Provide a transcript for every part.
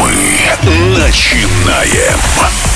Мы начинаем.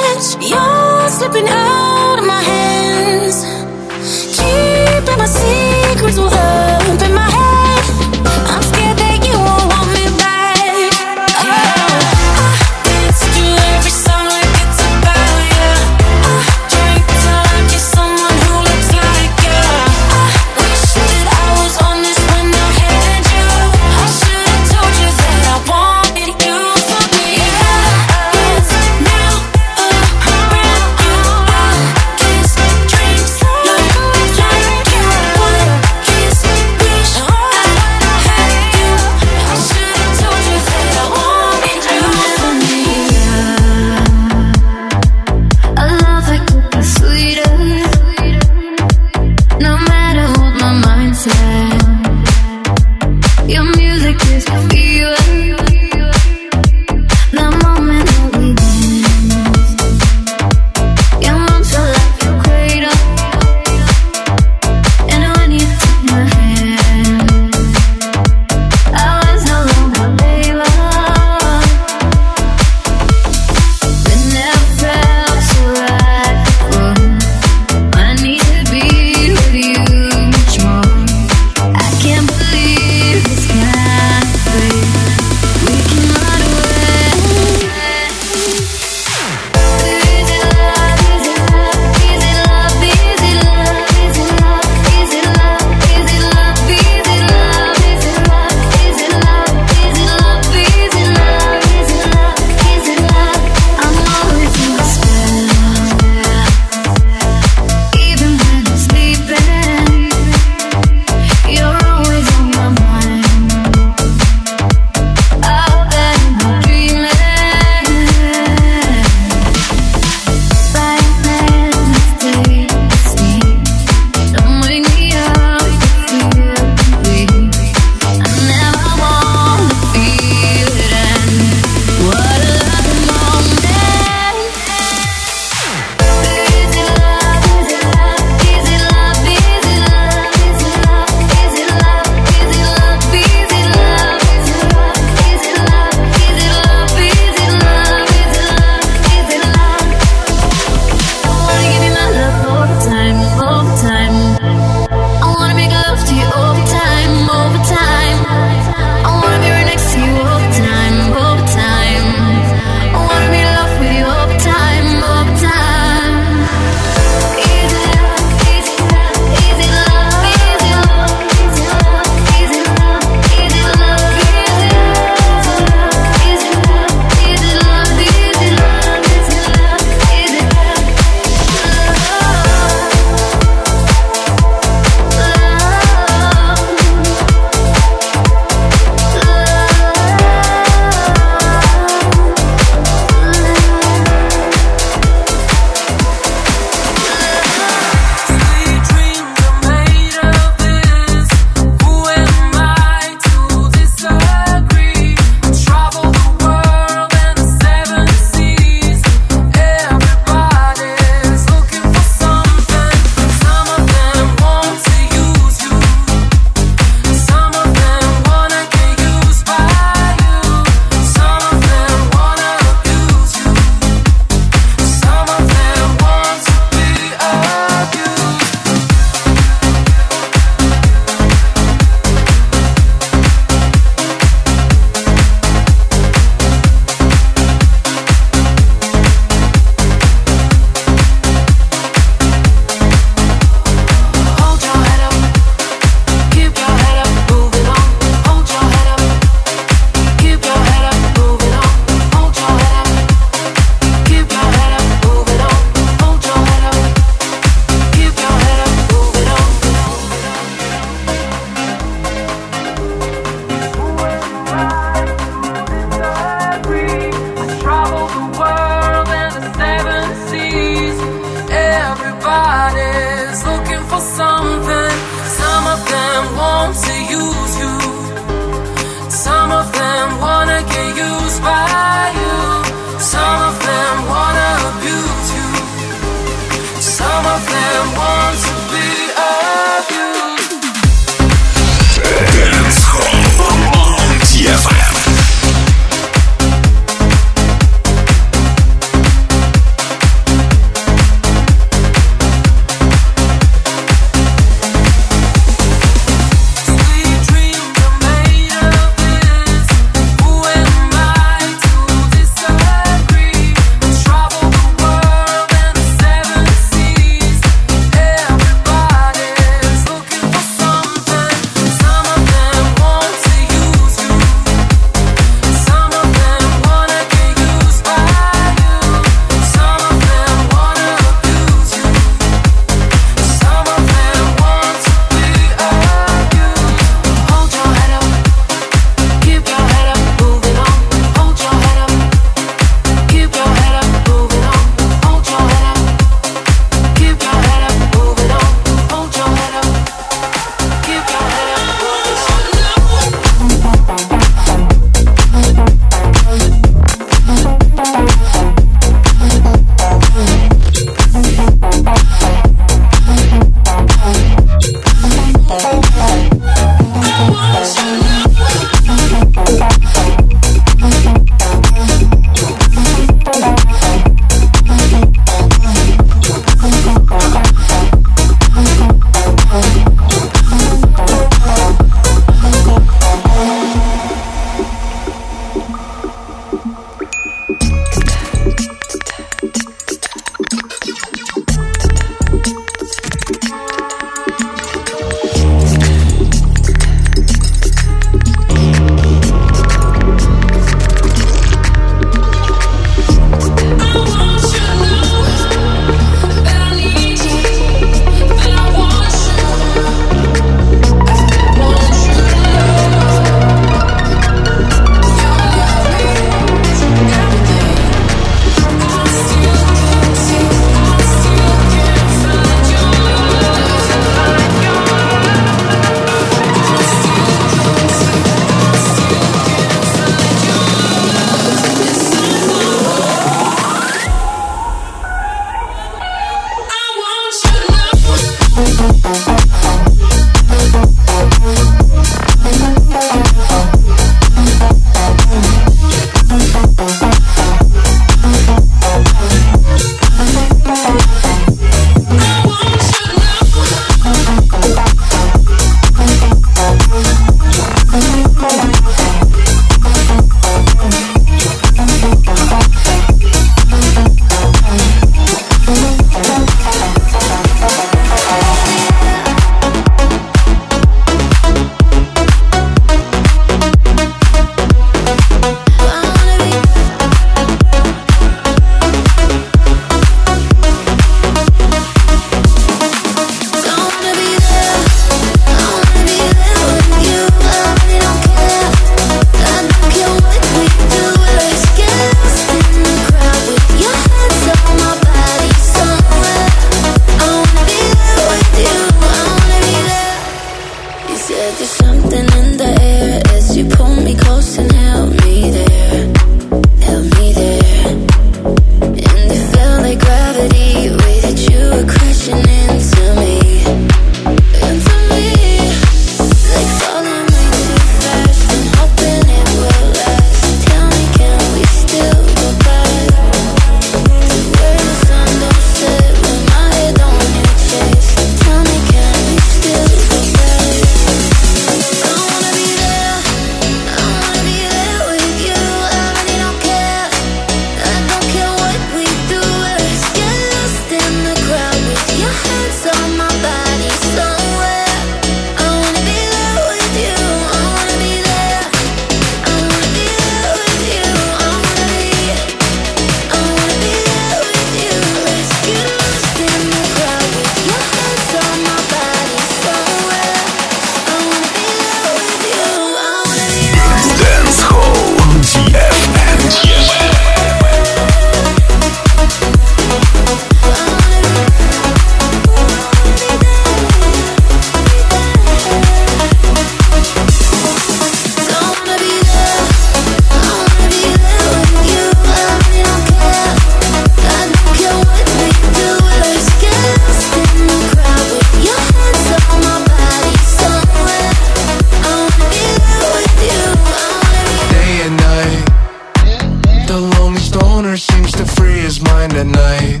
mind at night.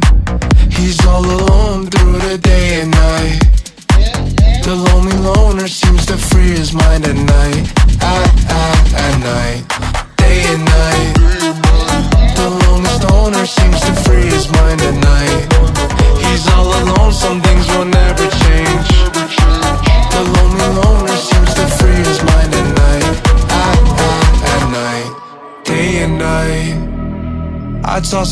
He's all alone.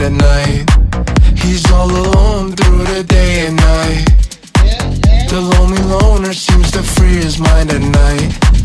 at night. He's all alone through the day and night. The lonely loner seems to free his mind at night.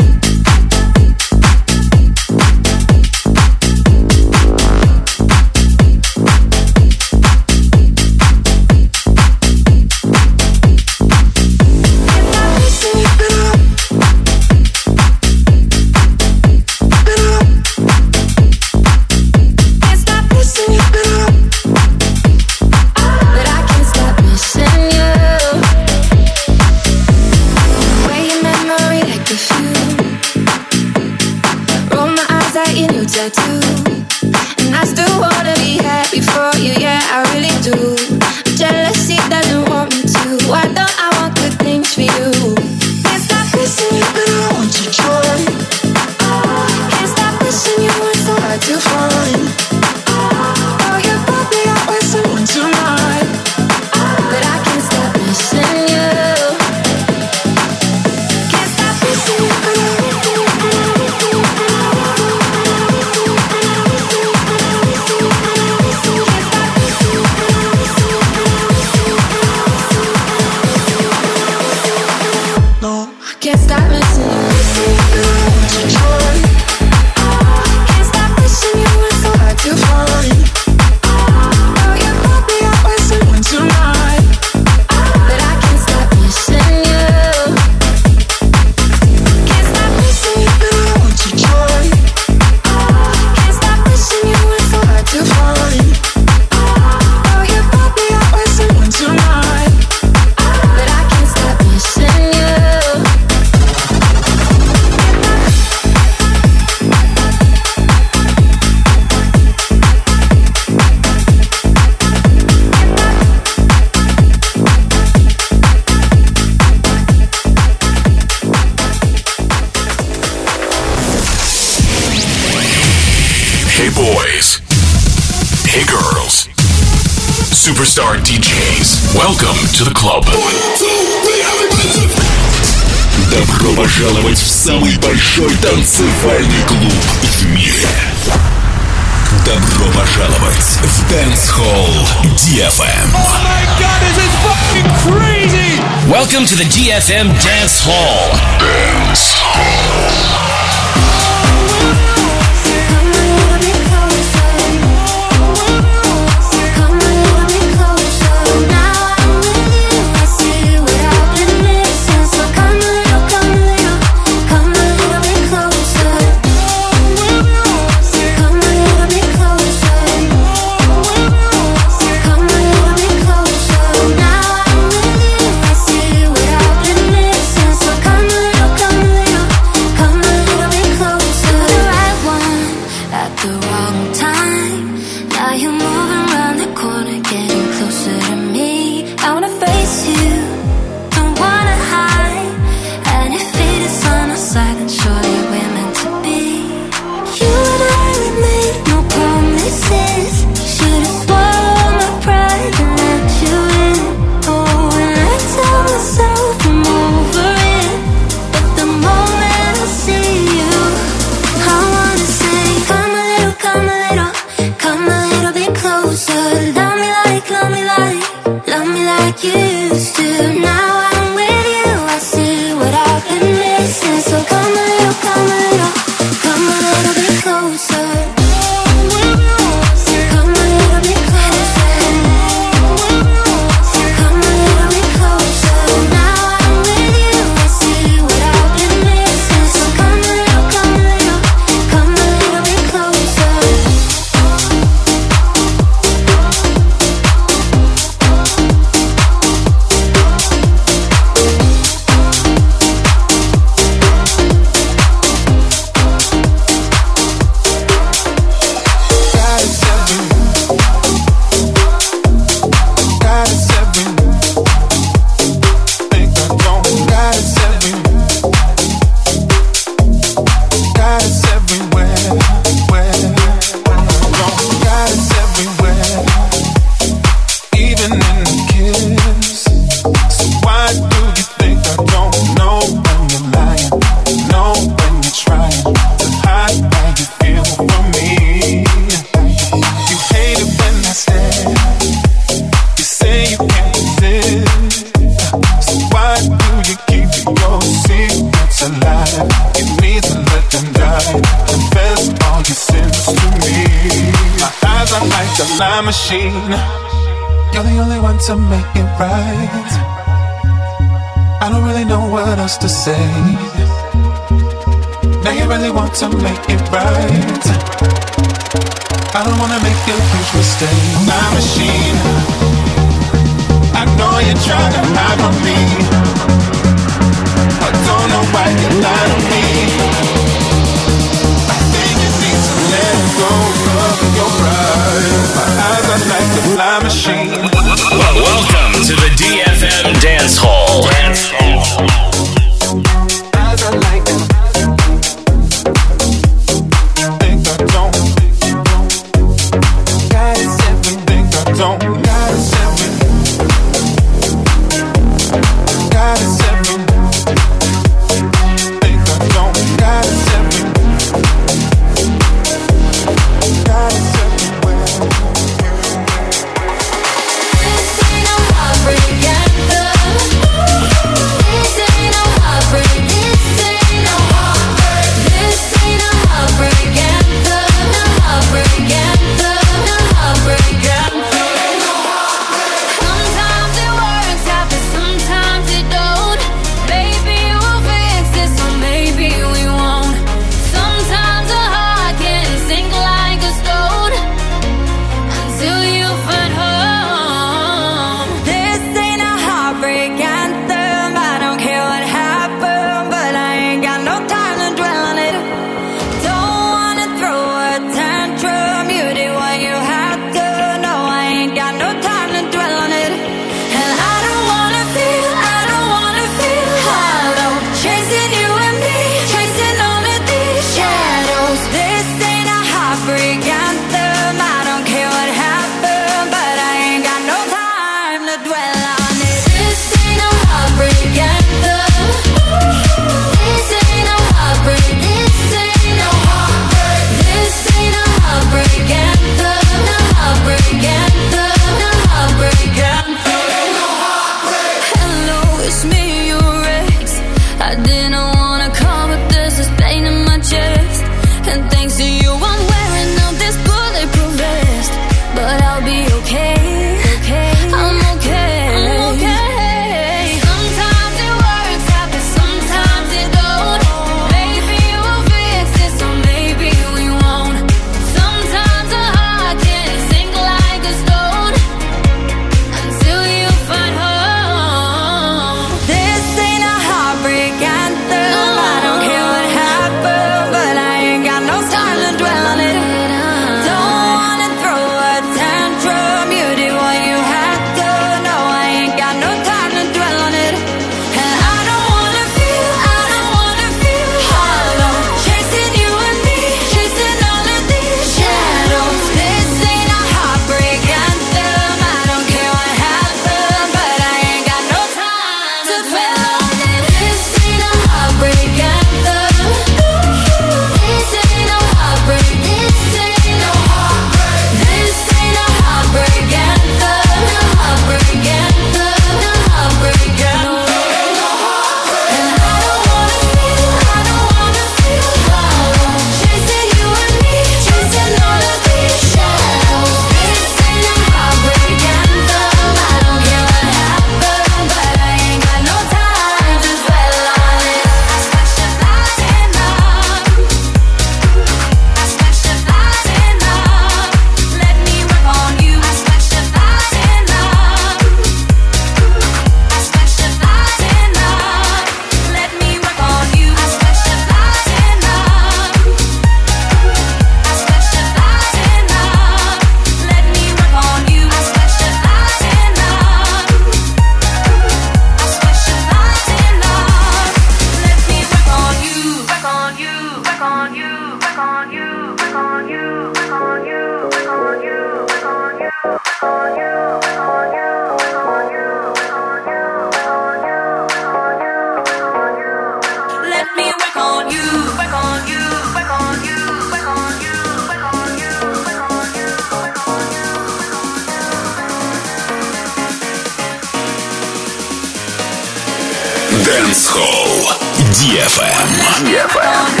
Dance Hall. DFM. DFM.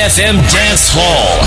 DFM Dance Hall.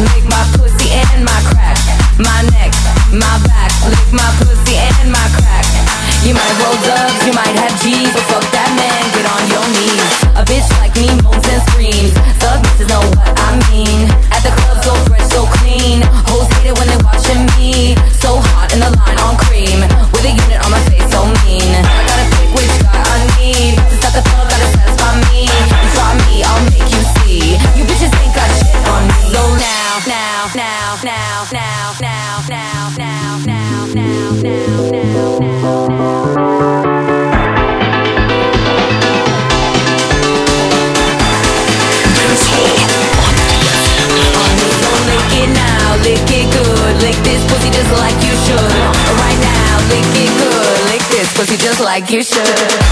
lick my pussy and my crack, my neck, my back, lick my pussy and my crack. You might roll dubs, you might have G's, but fuck that man, get on your knees. A bitch like me moans and screams. like you should.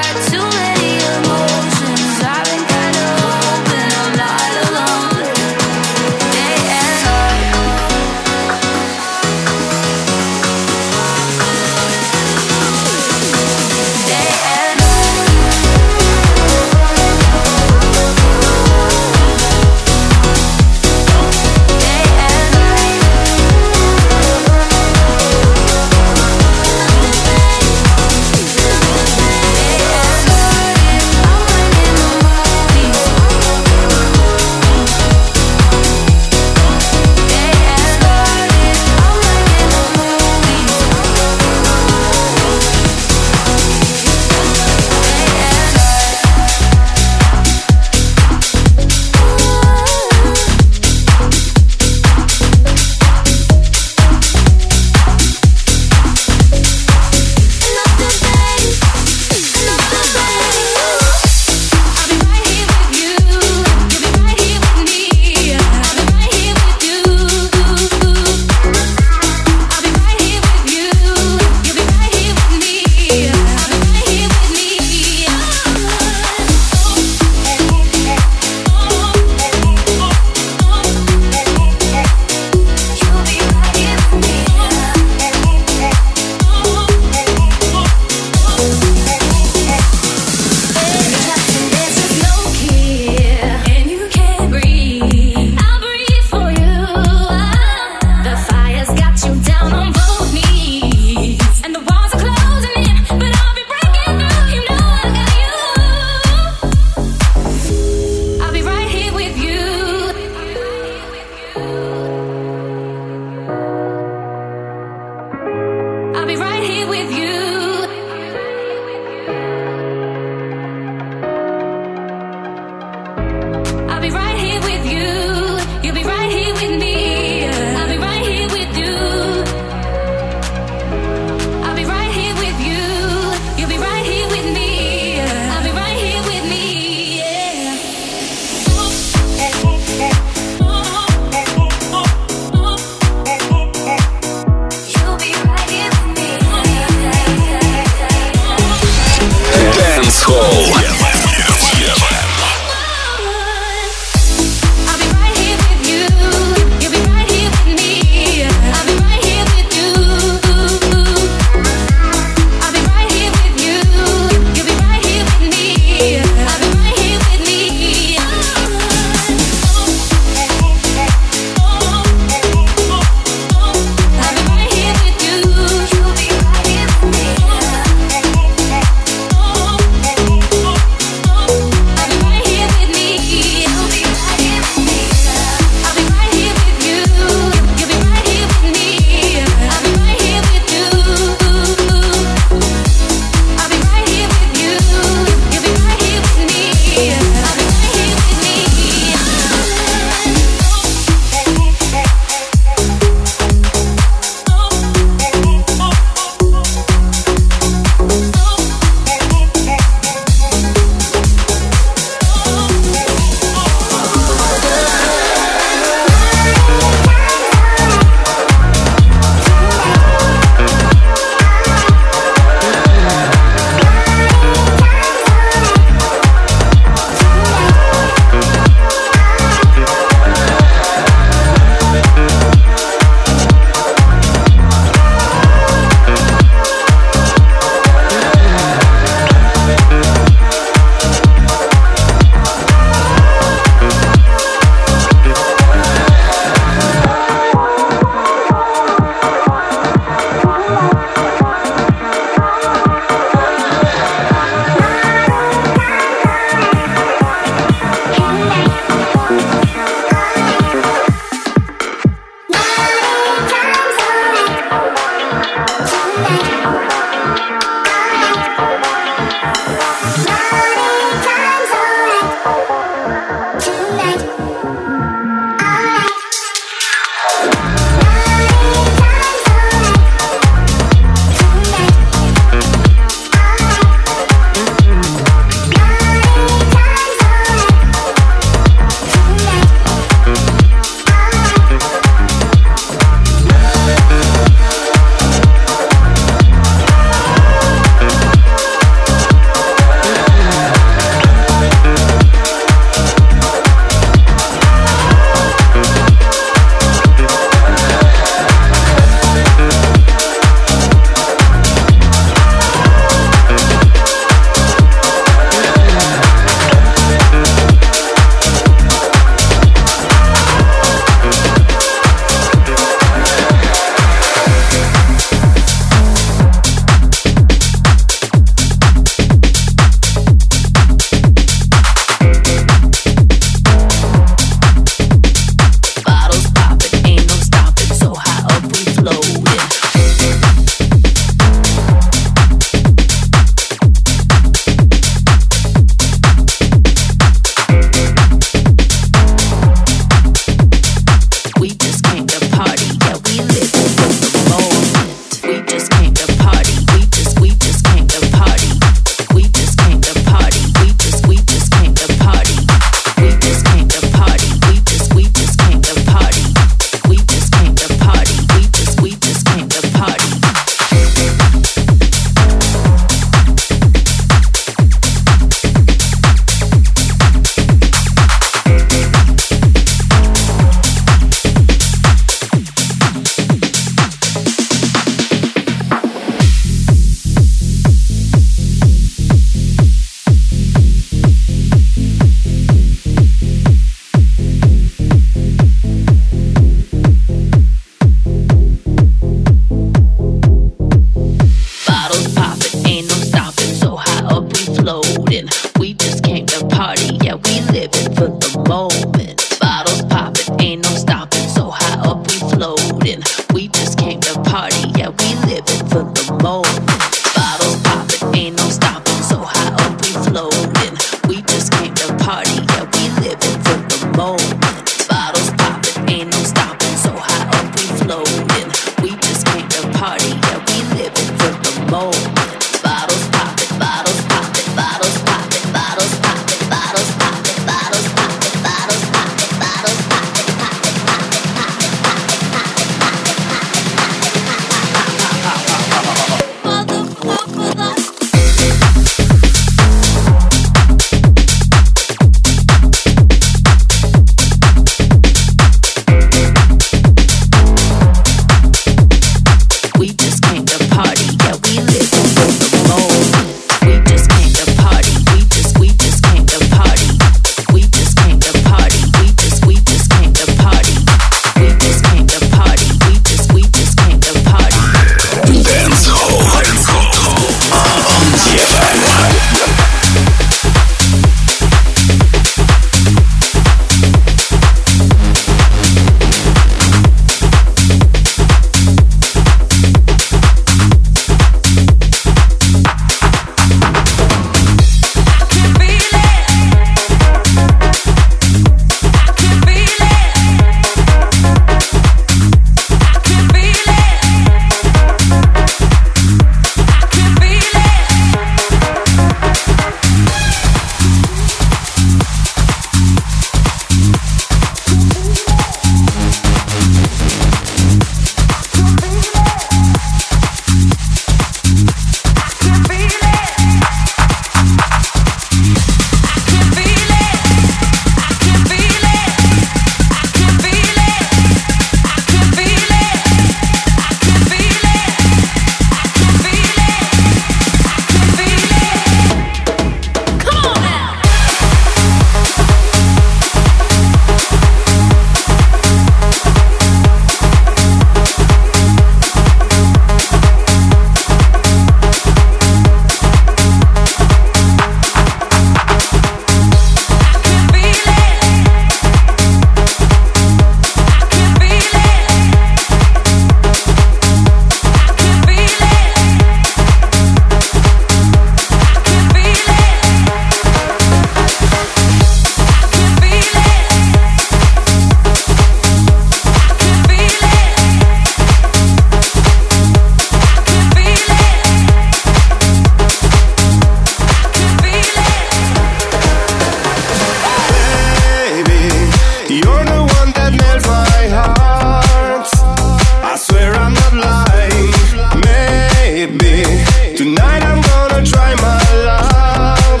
Tonight I'm gonna try my luck.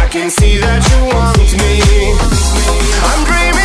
I can see that you want me. I'm dreaming.